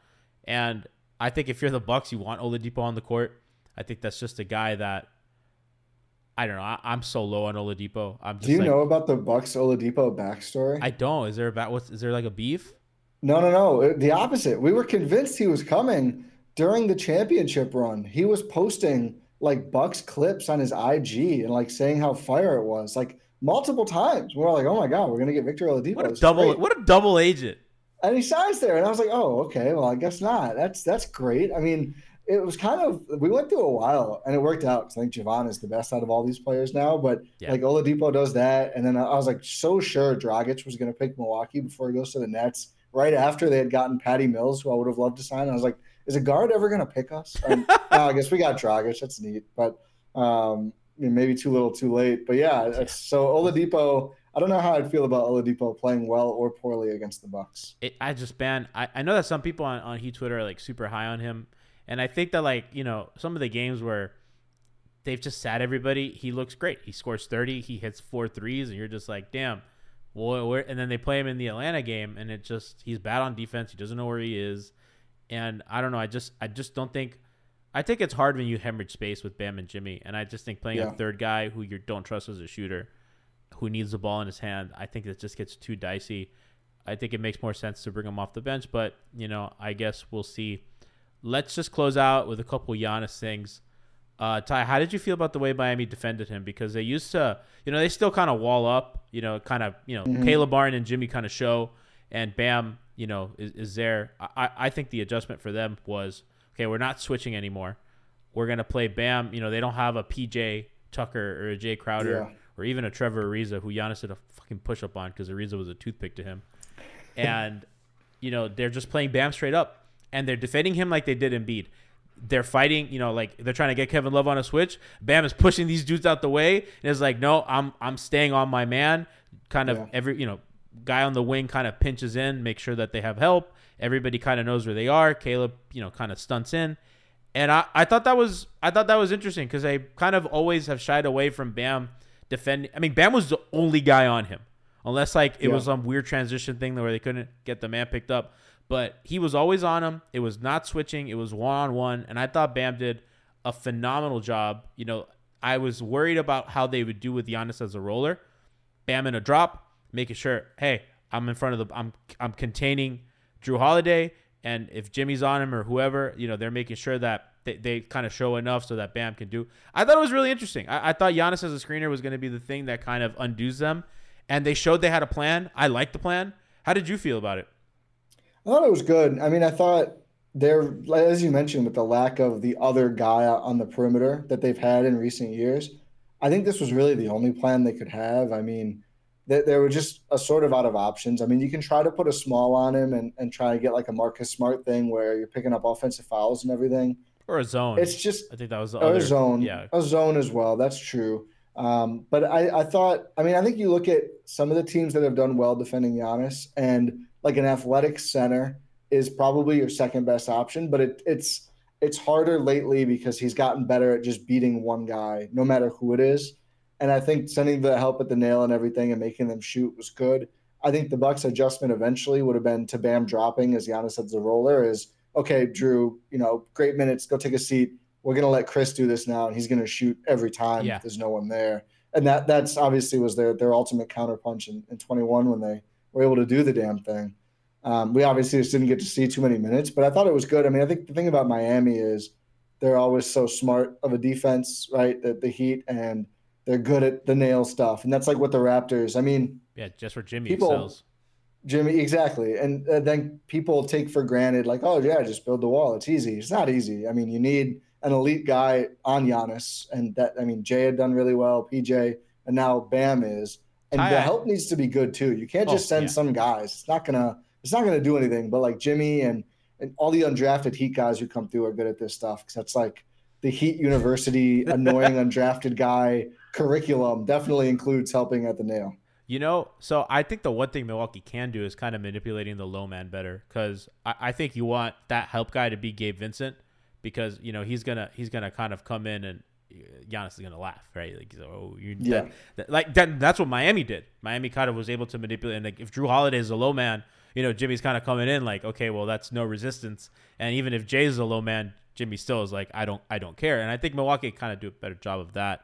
and I think if you're the Bucks, you want Oladipo on the court. I think that's just a guy that I don't know. I, I'm so low on Oladipo. I'm just Do you like, know about the Bucks Oladipo backstory? I don't. Is there about what's is there like a beef? No, no, no. The opposite. We were convinced he was coming during the championship run. He was posting like Bucks clips on his IG and like saying how fire it was, like multiple times. We were like, oh my god, we're gonna get Victor Oladipo. What a double! great. What a double agent! And he signs there, and I was like, oh, okay. Well, I guess not. That's that's great. I mean, it was kind of we went through a while, and it worked out because I think Jevon is the best out of all these players now. But Yeah. like Oladipo does that, and then I was like so sure Dragic was going to pick Milwaukee before he goes to the Nets. Right after they had gotten Patty Mills, who I would have loved to sign, I was like, is a guard ever going to pick us? *laughs* And no, I guess we got Dragic. That's neat, but um, maybe too little, too late. But yeah, so Oladipo. I don't know how I'd feel about Oladipo playing well or poorly against the Bucks. it, I just ban. I, I know that some people on, on Heat Twitter are like super high on him, and I think that like you know some of the games where they've just sat everybody, he looks great. He scores thirty, he hits four threes, and you're just like, damn. Well, where, and then they play him in the Atlanta game, and it just he's bad on defense. He doesn't know where he is, and I don't know. I just I just don't think. I think it's hard when you hemorrhage space with Bam and Jimmy, and I just think playing Yeah. a third guy who you don't trust as a shooter, who needs the ball in his hand, I think it just gets too dicey. I think it makes more sense to bring him off the bench, but you know, I guess we'll see. Let's just close out with a couple Giannis things. Uh, Ti, how did you feel about the way Miami defended him? Because they used to, you know, they still kind of wall up, you know, kind of, you know, Caleb Barn and Jimmy kind of show, and Bam, you know, is, is there. I, I- think the adjustment for them was okay. We're not switching anymore. We're gonna play Bam. You know, they don't have a PJ Tucker or a Jae Crowder Yeah. or even a Trevor Ariza who Giannis did a fucking push up on because Ariza was a toothpick to him, *laughs* and you know they're just playing Bam straight up, and they're defending him like they did Embiid. They're fighting, you know, like they're trying to get Kevin Love on a switch. Bam is pushing these dudes out the way, and it's like, no, I'm I'm staying on my man. Kind of Yeah. every, you know, guy on the wing kind of pinches in, make sure that they have help. Everybody kind of knows where they are. Caleb, you know, kind of stunts in, And I, I thought that was I thought that was interesting because they kind of always have shied away from Bam defending. I mean, Bam was the only guy on him, unless like it Yeah. was some weird transition thing where they couldn't get the man picked up. But he was always on him. It was not switching. It was one on one, and I thought Bam did a phenomenal job. You know, I was worried about how they would do with Giannis as a roller. Bam in a drop, making sure, hey, I'm in front of the, I'm, I'm containing Jrue Holiday, and if Jimmy's on him or whoever, you know, they're making sure that they, they kind of show enough so that Bam can do. I thought it was really interesting. I, I thought Giannis as a screener was going to be the thing that kind of undoes them, and they showed they had a plan. I liked the plan. How did you feel about it? I thought it was good. I mean, I thought there, as you mentioned, with the lack of the other guy on the perimeter that they've had in recent years, I think this was really the only plan they could have. I mean, they, they were just a sort of out of options. I mean, you can try to put a small on him and, and try to get like a Marcus Smart thing where you're picking up offensive fouls and everything. Or a zone? It's just I think that was the other a zone, Yeah, a zone as well. That's true. Um, but I, I thought, I mean, I think you look at some of the teams that have done well defending Giannis, and like an athletic center is probably your second best option. But it, it's it's harder lately because he's gotten better at just beating one guy, no matter who it is. And I think sending the help at the nail and everything and making them shoot was good. I think the Bucks adjustment eventually would have been to Bam dropping as Giannis said, the roller is okay, Jrue, you know, great minutes, go take a seat. We're gonna let Khris do this now, and he's gonna shoot every time Yeah. there's no one there. And that that's obviously was their their ultimate counterpunch in, in 21 when they were able to do the damn thing. Um, we obviously just didn't get to see too many minutes, but I thought it was good. I mean, I think the thing about Miami is they're always so smart of a defense, right? The, the Heat and they're good at the nail stuff, and that's like what the Raptors. I mean, yeah, just for Jimmy People- excels. Jimmy, exactly. And uh, then people take for granted, like, oh, yeah, just build the wall. It's easy. It's not easy. I mean, you need an elite guy on Giannis. And that, I mean, Jae had done really well, PJ, and now Bam is. And the help needs to be good too. You can't Oh, just send yeah. some guys. It's not gonna. It's not gonna do anything. But like Jimmy and and all the undrafted Heat guys who come through are good at this stuff because that's like the Heat University *laughs* annoying undrafted guy curriculum definitely includes helping at the nail. You know, so I think the one thing Milwaukee can do is kind of manipulating the low man better because I, I think you want that help guy to be Gabe Vincent because you know he's gonna he's gonna kind of come in and Giannis is gonna laugh right like oh you Yeah. that, that- like that, that's what Miami did Miami kind of was able to manipulate and like if Jrue Holiday is a low man you know Jimmy's kind of coming in like okay well that's no resistance and even if Jae's a low man Jimmy still is like I don't I don't care and I think Milwaukee kind of do a better job of that.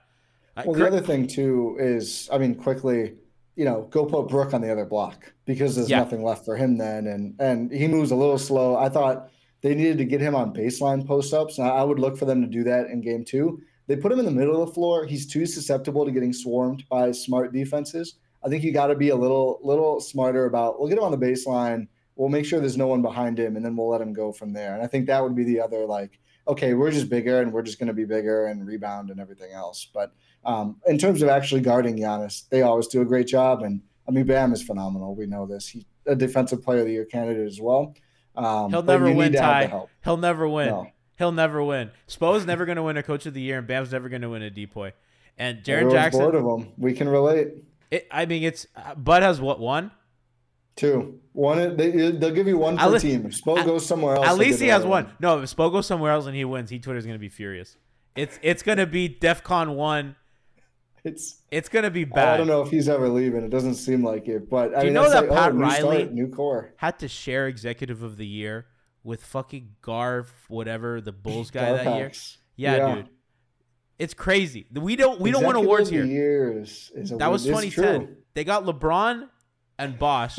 Well, the other thing too is, I mean, quickly, you know, go put Brook on the other block because there's Yeah. nothing left for him then, and and he moves a little slow. I thought they needed to get him on baseline post ups, and I would look for them to do that in game two. They put him in the middle of the floor. He's too susceptible to getting swarmed by smart defenses. I think you got to be a little little smarter about. We'll get him on the baseline. We'll make sure there's no one behind him, and then we'll let him go from there. And I think that would be the other like, okay, we're just bigger, and we're just going to be bigger and rebound and everything else. But um, in terms of actually guarding Giannis, they always do a great job. And I mean, Bam is phenomenal. We know this. He's a defensive player of the year candidate as well. Um, He'll never win, Ti. He'll never win. No. He'll never win. Spo's never going to win a Coach of the Year, and Bam's never going to win a Depoy. And Jaren Everyone's bored Jackson. of them. We can relate. It, I mean, it's uh, Bud has what one? Two. One. They, they'll give you one per least- team. If Spo goes somewhere else. At least he has other one. No, if Spo goes somewhere else and he wins, he Twitter's going to be furious. It's it's going to be DefCon one. It's. It's going to be bad. I don't know if he's ever leaving. It doesn't seem like it. But I Do you mean, know that like, Pat oh, Riley- start, new core. Had to share Executive of the Year with fucking Garf, whatever the Bulls guy that year. Yeah, Yeah. dude. It's crazy. We don't we don't win Executive awards here. Year is, is a That was 2010. They got LeBron and Bosh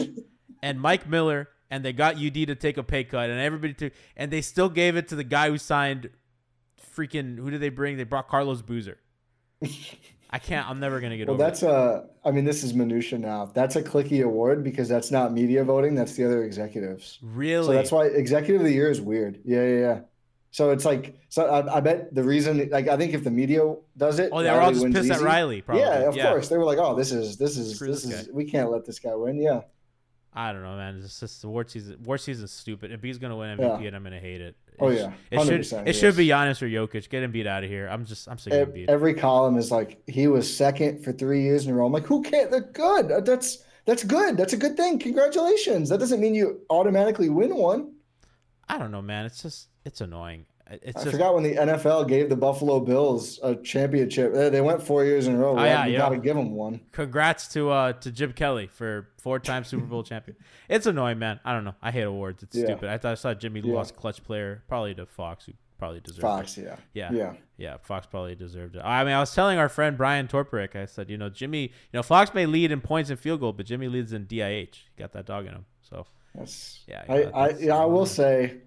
and Mike Miller, and they got UD to take a pay cut, and everybody took, and they still gave it to the guy who signed freaking. Who did they bring? They brought Carlos Boozer. *laughs* I can't. I'm never gonna get Well, over. Well, that's a. I mean, this is minutia now. That's a clicky award because that's not media voting. That's the other executives. really. So that's why executive of the year is weird. Yeah, yeah, yeah. So it's like, so I, I bet the reason, like, I think if the media does it, Oh, they were all just pissed at. Riley, probably. Yeah, of Yeah. course. They were like, oh, this is, this is, Screw this, this is, we can't let this guy win. Yeah. I don't know, man. It's just the award season. Award season's stupid. If he's gonna win MVP, Yeah. and I'm gonna hate it. Oh, yeah. It should. It it should be Giannis or Jokic. Get Embiid out of here. I'm just. I'm sick of Embiid. Every column is like, he was second for three years in a row. I'm like, who can't? They're good. Uh, That's, that's good. That's a good thing. Congratulations. That doesn't mean you automatically win one. I don't know, man. It's just it's annoying. It's I just forgot when the NFL gave the Buffalo Bills a championship. They they went four years in a row. Oh, yeah, you yeah. got to give them one. congrats to uh to Jim Kelly for four-time Super Bowl champion. It's annoying, man. I don't know. I hate awards. It's Yeah. stupid. I thought I saw Jimmy Yeah. lost clutch player probably to Fox, who probably deserved Fox, it. yeah. Yeah. Yeah. Yeah. Fox probably deserved it. I mean, I was telling our friend Brian Torperick, I said, you know, Jimmy, you know, Fox may lead in points and field goal, but Jimmy leads in DIH. He got that dog in him. So That's Yeah, I, I yeah, I will say,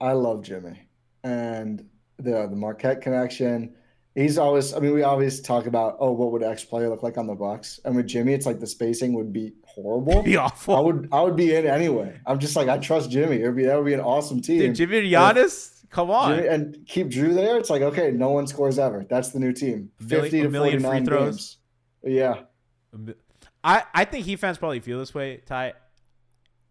I love Jimmy and the the Marquette connection. He's always. I mean, we always talk about oh, what would X player look like on the Bucks? And with Jimmy, it's like the spacing would be horrible. be awful. I would I would be in anyway. I'm just like I trust Jimmy. It would be that would be an awesome team. Dude, Jimmy and Giannis, come on. Jimmy- and keep Drew there. It's like okay, no one scores ever. That's the new team. Fifty a to forty nine throws. games. Yeah, I, I think Heat fans probably feel this way, Ti.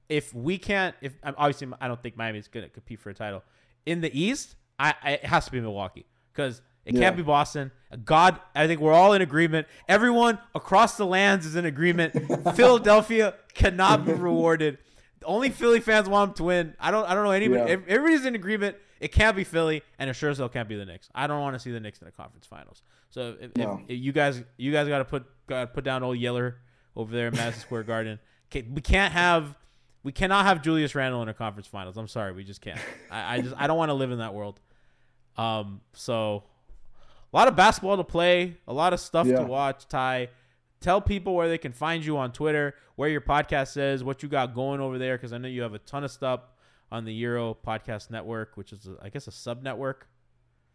If we can't, if I'm- obviously I don't think Miami's going to compete for a title in the East, I, I it has to be Milwaukee because it Yeah. can't be Boston. God, I think we're all in agreement. Everyone across the lands is in agreement. *laughs* Philadelphia cannot be rewarded. Only Philly fans want them to win. I don't. I don't know anybody. Yeah. Everybody's in agreement. It can't be Philly, and it sure as hell can't be the Knicks. I don't want to see the Knicks in the conference finals. So if, No. if, if you guys, you guys got to put got put down old Yeller over there in Madison Square Garden. Okay, We can't have, we cannot have Julius Randle in a conference finals. I'm sorry, we just can't. I, I just I don't want to live in that world. Um, so a lot of basketball to play, a lot of stuff Yeah. to watch. Ti, tell people where they can find you on Twitter, where your podcast is, what you got going over there, because I know you have a ton of stuff on the Euro Podcast Network, which is I guess a sub network.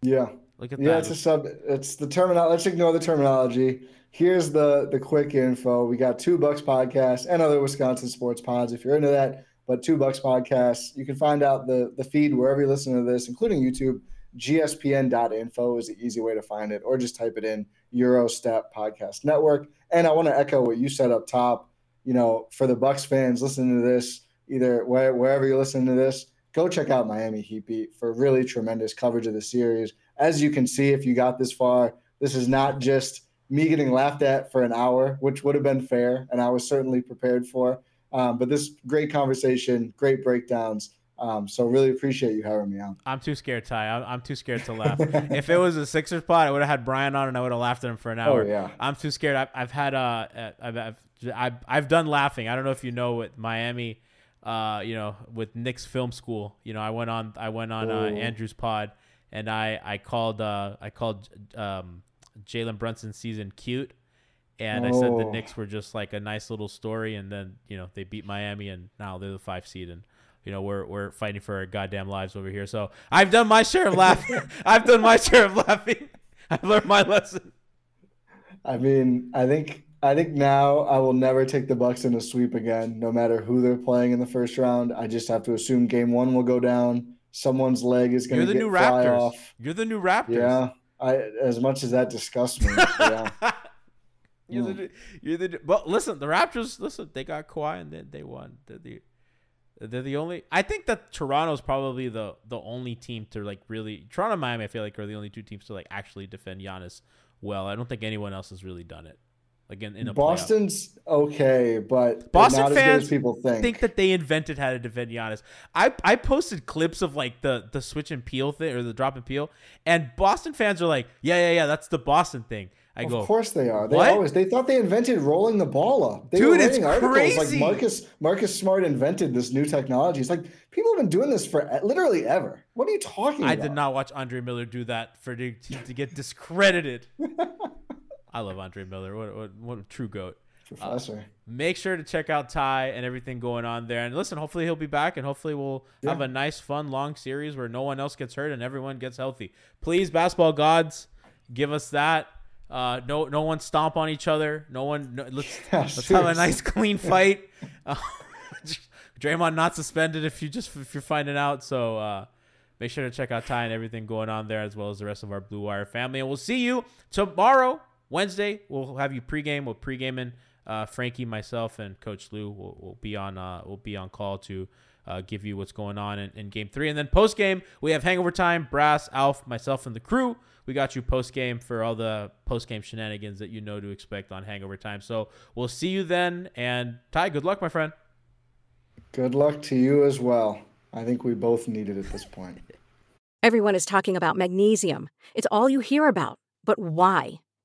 yeah. Look at Yeah, that. it's a sub. It's the terminology. Let's ignore the terminology. Here's the the quick info. We got two bucks Podcast and other Wisconsin sports pods if you're into that. But two bucks Podcast, You can find out the the feed wherever you listen to this, including YouTube. gspn.info is the easy way to find it, or just type it in Gyro Step Podcast Network. And I want to echo what you said up top. You know, for the Bucks fans listening to this, either where, wherever you're listening to this, go check out Miami Heat Beat for really tremendous coverage of the series. As you can see, if you got this far, this is not just me getting laughed at for an hour, which would have been fair, and I was certainly prepared for. Um, but this great conversation, great breakdowns. Um, so really appreciate you having me on. I'm too scared, Ti. I'm, I'm too scared to laugh. if it was a Sixers pod, I would have had Brian on and I would have laughed at him for an hour. Oh, yeah. I'm too scared. I've, I've had uh, uh, I've, I've I've I've done laughing. I don't know if you know with Miami, uh, you know, with Knicks Film School. You know, I went on I went on uh, Oh. Andrew's pod and I I called uh I called um Jalen Brunson season cute. And I said the Oh. Knicks were just like a nice little story, and then you know they beat Miami, and now they're the five seed, and you know we're we're fighting for our goddamn lives over here. So I've done my share of laughing. *laughs* *laughs* I've done my share of laughing. *laughs* I've learned my lesson. I mean, I think I think now I will never take the Bucks in a sweep again, no matter who they're playing in the first round. I just have to assume game one will go down. Someone's leg is going to get new fly Raptors. off. You're the new Raptors. Yeah, I as much as that disgusts me. *laughs* Yeah, You're the hmm. you're the well. Listen, the Raptors. Listen, they got Kawhi and then they won. They're the they're the only. I think that Toronto's probably the the only team to like really Toronto and Miami. I feel like are the only two teams to like actually defend Giannis well. I don't think anyone else has really done it. Like in, in a playoff. Boston's okay, but Boston not as good fans as people think. think that they invented how to defend Giannis. I, I posted clips of like the the switch and peel thing or the drop and peel, and Boston fans are like, yeah, yeah, yeah, that's the Boston thing. I Of go, course they are. They "What?" always they thought they invented rolling the ball up. They Dude, were it's articles crazy. like Marcus Marcus Smart invented this new technology. It's like people have been doing this for literally ever. What are you talking I about? I did not watch Andre Miller do that for to, to get discredited. *laughs* I love Andre Miller. What what, what a true goat. Professor. Make sure to check out Ti and everything going on there. And listen, hopefully he'll be back, and hopefully we'll have a nice, fun, long series where no one else gets hurt and everyone gets healthy. Please, basketball gods, give us that. Uh, no, no one stomp on each other. No one. No, let's *laughs* Yeah, let's have a nice, clean *laughs* fight. Uh, *laughs* Draymond not suspended if you just if you're finding out. So uh, make sure to check out Ti and everything going on there, as well as the rest of our Blue Wire family. And we'll see you tomorrow, Wednesday. We'll have you pregame. We'll pregaming. Uh, Frankie, myself, and Coach Lou will, will be on. Uh, will be on call to uh, give you what's going on in, in Game Three, and then post game we have Hangover Time. Brass, Alf, myself, and the crew. We got you post game for all the post game shenanigans that you know to expect on Hangover Time. So we'll see you then. And Ti, good luck, my friend. Good luck to you as well. I think we both need it at this point. *laughs* Everyone is talking about magnesium. It's all you hear about. But why?